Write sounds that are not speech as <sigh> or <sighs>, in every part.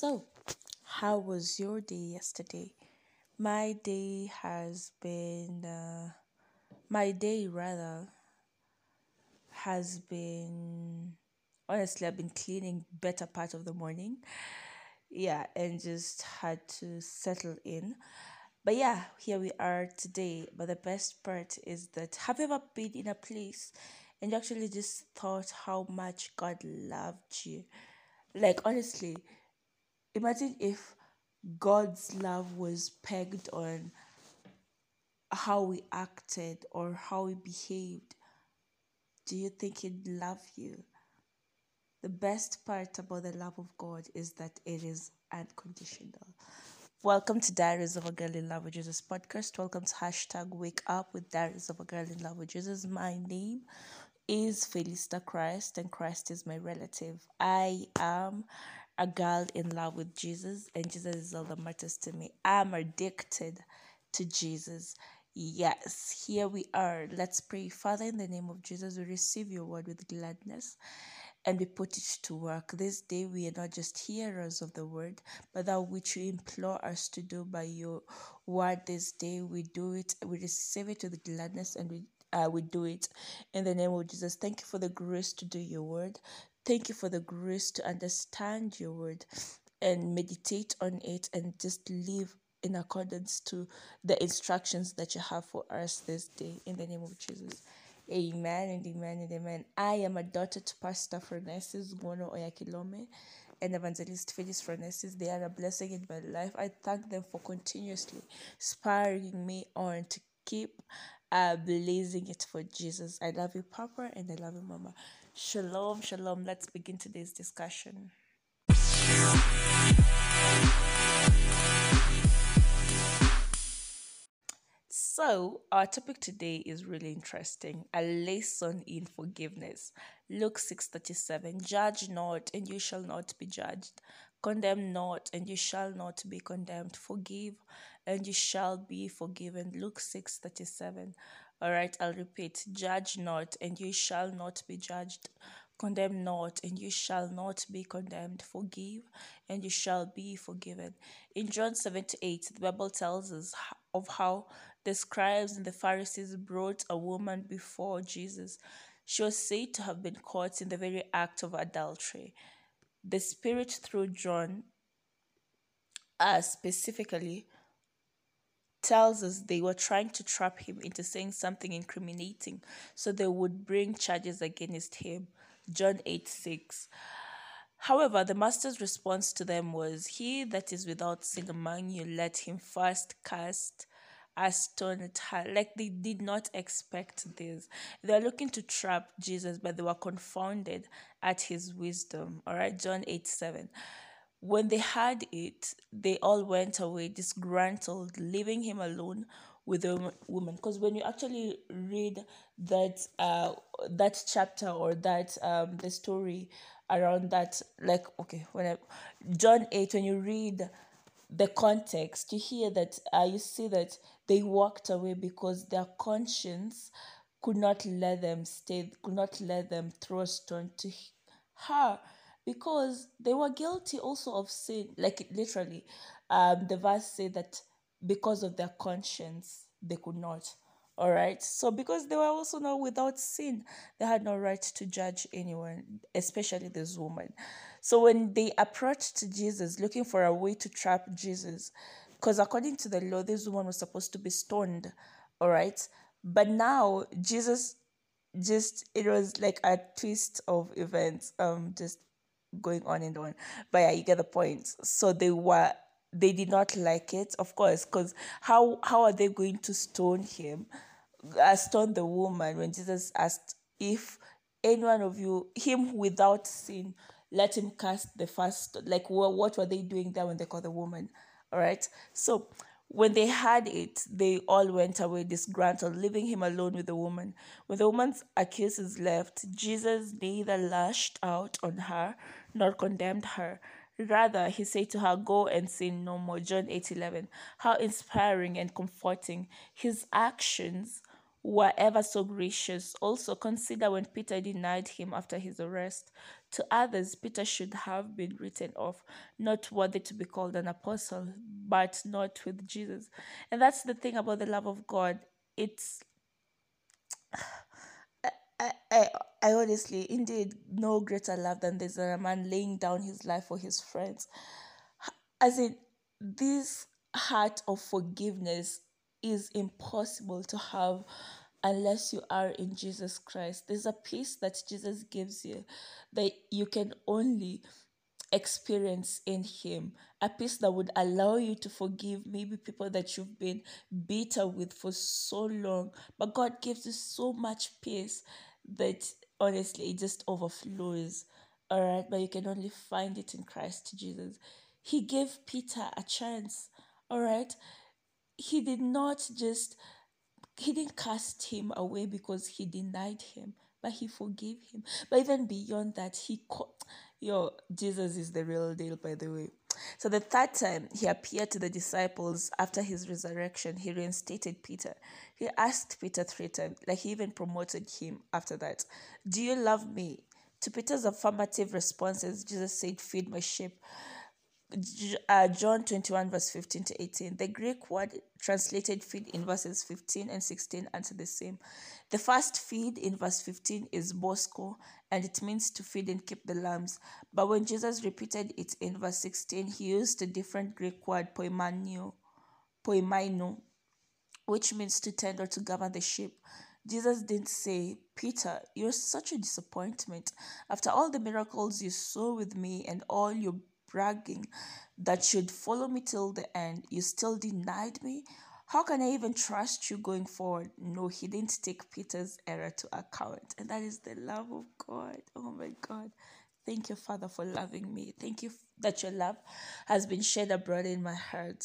So, how was your day yesterday? My day has been, uh, my day rather has been, honestly, I've been cleaning better part of the morning. Yeah, and just had to settle in. But yeah, here we are today. But the best part is that have you ever been in a place and you actually just thought how much God loved you? Like, honestly, imagine if God's love was pegged on how we acted or how we behaved. Do you think He'd love you? The best part about the love of God is that it is unconditional. Welcome to Diaries of a Girl in Love with Jesus podcast. Welcome to hashtag Wake Up with Diaries of a Girl in Love with Jesus. My name is Felista Christ, and Christ is my relative. I am a girl in love with Jesus, and Jesus is all that matters to me. I'm addicted to Jesus. Yes, here we are. Let's pray. Father, in the name of Jesus, we receive your word with gladness and we put it to work. This day we are not just hearers of the word, but that which you implore us to do by your word this day, we do it, we receive it with gladness and we uh, we do it in the name of Jesus. Thank you for the grace to do your word. Thank you for the grace to understand your word and meditate on it and just live in accordance to the instructions that you have for us this day in the name of Jesus. Amen and amen and amen. I am a daughter to Pastor Phronesis Gono Oyakhilome and Evangelist Phyllis Phronesis. They are a blessing in my life. I thank them for continuously inspiring me on to keep uh, blazing it for Jesus. I love you, Papa, and I love you, Mama. Shalom, shalom. Let's begin today's discussion. So, our topic today is really interesting. A lesson in forgiveness. Luke 6:37. Judge not, and you shall not be judged. Condemn not, and you shall not be condemned. Forgive, and you shall be forgiven. Luke 6:37. All right, I'll repeat. Judge not, and you shall not be judged. Condemn not, and you shall not be condemned. Forgive, and you shall be forgiven. In John 7 to 8, the Bible tells us of how the scribes and the Pharisees brought a woman before Jesus. She was said to have been caught in the very act of adultery. The Spirit, through John, uh, specifically, tells us they were trying to trap him into saying something incriminating so they would bring charges against him. John 8 6. However, the master's response to them was, He that is without sin among you, let him first cast a stone at her. Like they did not expect this. They were looking to trap Jesus, but they were confounded at his wisdom. All right, John 8 7 when they had it, they all went away disgruntled, leaving him alone with the woman. Because when you actually read that uh that chapter or that um the story around that, like okay, when I, John eight, when you read the context, you hear that uh, you see that they walked away because their conscience could not let them stay, could not let them throw a stone to her because they were guilty also of sin. Like literally, um, the verse said that because of their conscience they could not. All right. So because they were also not without sin, they had no right to judge anyone, especially this woman. So when they approached Jesus looking for a way to trap Jesus, because according to the law, this woman was supposed to be stoned. All right. But now Jesus just it was like a twist of events. Um just going on and on. But yeah, you get the point. So they were they did not like it, of course, because how how are they going to stone him? Uh, stone the woman when Jesus asked if any one of you, him without sin, let him cast the first. Like, what, what were they doing there when they called the woman? All right. So when they had it, they all went away disgruntled, leaving him alone with the woman. When the woman's accusers left, Jesus neither lashed out on her nor condemned her. Rather, he said to her, Go and sin no more. John 8 11. How inspiring and comforting. His actions were ever so gracious. Also, consider when Peter denied him after his arrest. To others, Peter should have been written off, not worthy to be called an apostle, but not with Jesus. And that's the thing about the love of God. It's. <sighs> I, I, I honestly, indeed, no greater love than this than a man laying down his life for his friends. As in, this heart of forgiveness is impossible to have unless you are in Jesus Christ. There's a peace that Jesus gives you that you can only experience in Him. A peace that would allow you to forgive maybe people that you've been bitter with for so long. But God gives you so much peace that honestly it just overflows. All right, but you can only find it in Christ Jesus. He gave Peter a chance. All right, he did not just he didn't cast him away because he denied him, but he forgave him. But even beyond that, he caught yo, Jesus is the real deal, by the way. So the third time he appeared to the disciples after his resurrection, he reinstated Peter. He asked Peter three times, like he even promoted him after that. Do you love me? To Peter's affirmative responses, Jesus said, Feed my sheep uh, John 21, verse 15 to 18. The Greek word translated feed in verses 15 and 16 answer the same. The first feed in verse 15 is bosko, and it means to feed and keep the lambs. But when Jesus repeated it in verse 16, he used a different Greek word, poimanio, poimaino, which means to tend or to govern the sheep. Jesus didn't say, Peter, you're such a disappointment. After all the miracles you saw with me and all your bragging that should follow me till the end, you still denied me? How can I even trust you going forward? No, he didn't take Peter's error to account. And that is the love of God. Oh my God. Thank you, Father, for loving me. Thank you that your love has been shed abroad in my heart.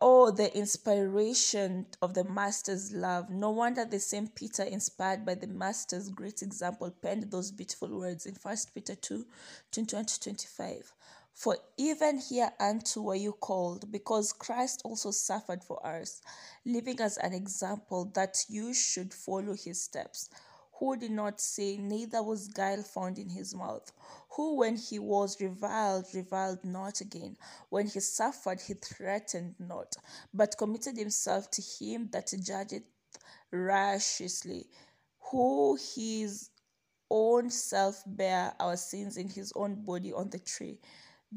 Oh, the inspiration of the Master's love. No wonder the same Peter, inspired by the Master's great example, penned those beautiful words in 1 Peter 2 21 25. For even hereunto were you called, because Christ also suffered for us, leaving us an example that you should follow his steps. Who did not say, neither was guile found in his mouth? Who, when he was reviled, reviled not again? When he suffered, he threatened not, but committed himself to him that judgeth righteously, who his own self bare our sins in his own body on the tree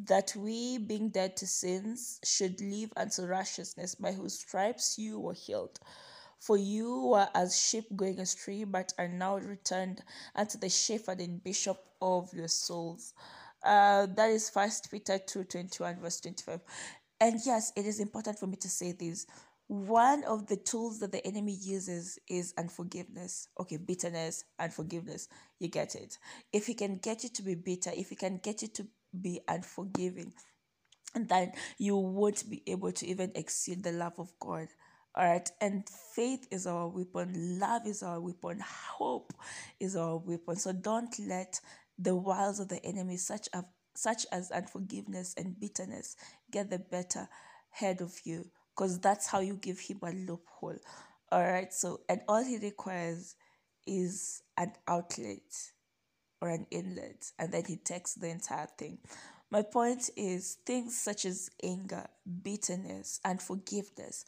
that we, being dead to sins, should live unto righteousness, by whose stripes you were healed. For you were as sheep going astray, but are now returned unto the shepherd and bishop of your souls. Uh, that is First Peter two twenty one verse twenty five. And yes, it is important for me to say this. One of the tools that the enemy uses is unforgiveness. Okay, bitterness, unforgiveness. You get it. If he can get you to be bitter, if he can get you to be unforgiving, then you won't be able to even exceed the love of God. All right, and faith is our weapon, love is our weapon, hope is our weapon. So don't let the wiles of the enemy, such as such as unforgiveness and bitterness, get the better head of you, because that's how you give him a loophole. All right, so and all he requires is an outlet or an inlet, and then he takes the entire thing. My point is things such as anger, bitterness, and forgiveness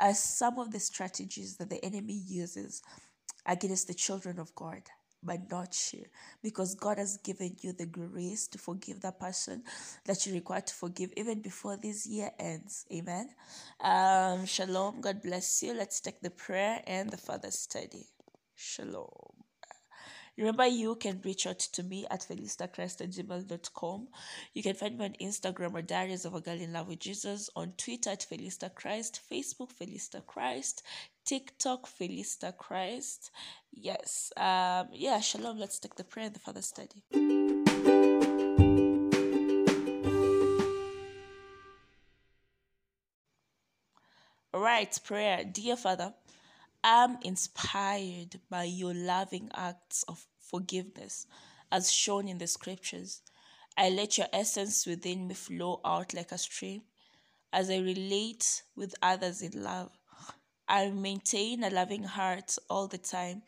are some of the strategies that the enemy uses against the children of God, but not you, because God has given you the grace to forgive that person that you require to forgive even before this year ends. Amen. Um, shalom. God bless you. Let's take the prayer and the further study. Shalom. Remember, you can reach out to me at felistachrist at gmail.com. You can find me on Instagram or Diaries of a Girl in Love with Jesus, on Twitter at Felista Christ, Facebook Felista Christ, TikTok Felista Christ. Yes. Um, yeah, shalom. Let's take the prayer and the further study. All right, prayer. Dear Father, am inspired by your loving acts of forgiveness as shown in the scriptures. I let your essence within me flow out like a stream as I relate with others in love. I maintain a loving heart all the time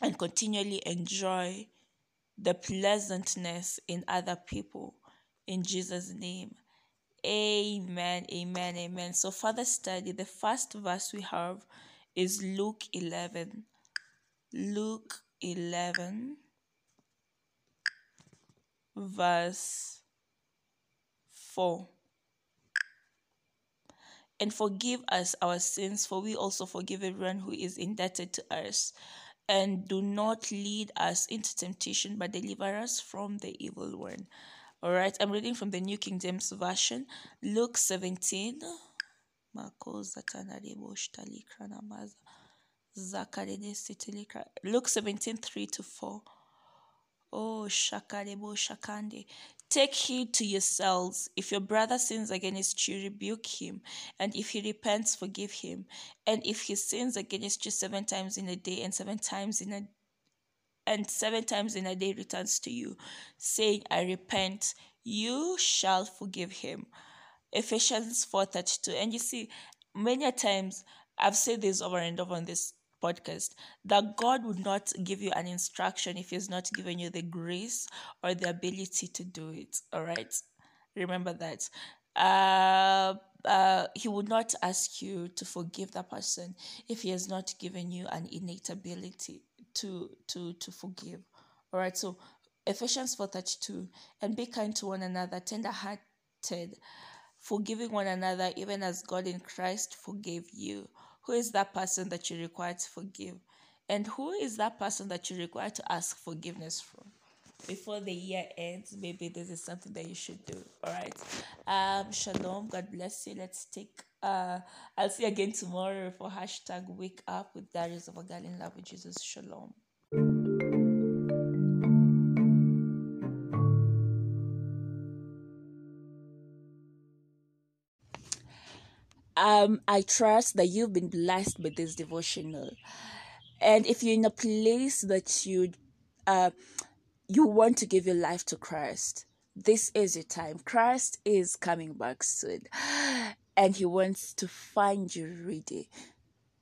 and continually enjoy the pleasantness in other people. In Jesus' name. Amen, amen, amen. So, further study, the first verse we have is Luke 11. Luke 11, verse 4 and forgive us our sins, for we also forgive everyone who is indebted to us. And do not lead us into temptation, but deliver us from the evil one. All right, I'm reading from the New King James Version, Luke 17. Luke 17, 3 to 4. Oh, shakarebo shakande. Take heed to yourselves. If your brother sins against you, rebuke him. And if he repents, forgive him. And if he sins against you seven times in a day and seven times in a and seven times in a day returns to you, saying, I repent, you shall forgive him. Ephesians 4:32. And you see, many times I've said this over and over on this podcast that God would not give you an instruction if He's not giving you the grace or the ability to do it. All right. Remember that. Uh, uh, he would not ask you to forgive that person if he has not given you an innate ability to to to forgive. All right. So Ephesians four thirty two, and be kind to one another, tender hearted, forgiving one another, even as God in Christ forgave you. Who is that person that you require to forgive? And who is that person that you require to ask forgiveness from? Before the year ends, maybe this is something that you should do. All right. Um, shalom. God bless you. Let's take uh I'll see you again tomorrow for hashtag wake up with Diaries of a Girl in Love with Jesus. Shalom. Um, I trust that you've been blessed with this devotional. And if you're in a place that you uh, you want to give your life to Christ, this is your time. Christ is coming back soon, <gasps> and He wants to find you ready,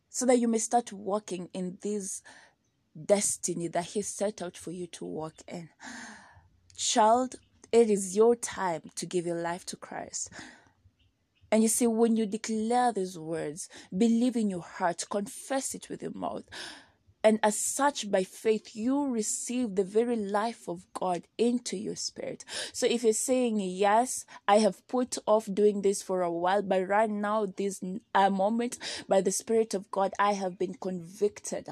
so that you may start walking in this destiny that He set out for you to walk in. Child, it is your time to give your life to Christ. And you see, when you declare these words, believe in your heart, confess it with your mouth, and as such, by faith, you receive the very life of God into your spirit. So if you're saying, Yes, I have put off doing this for a while, but right now, this uh, moment, by the Spirit of God, I have been convicted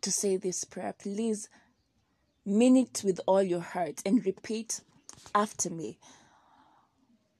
to say this prayer. Please mean it with all your heart and repeat after me.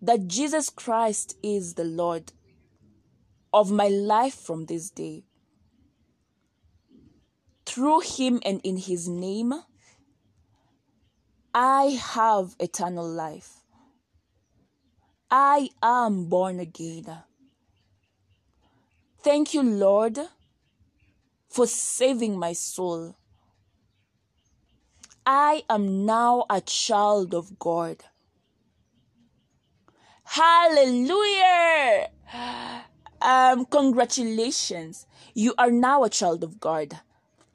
that Jesus Christ is the Lord of my life from this day. Through him and in his name, I have eternal life. I am born again. Thank you, Lord, for saving my soul. I am now a child of God. Hallelujah! Um, congratulations. You are now a child of God.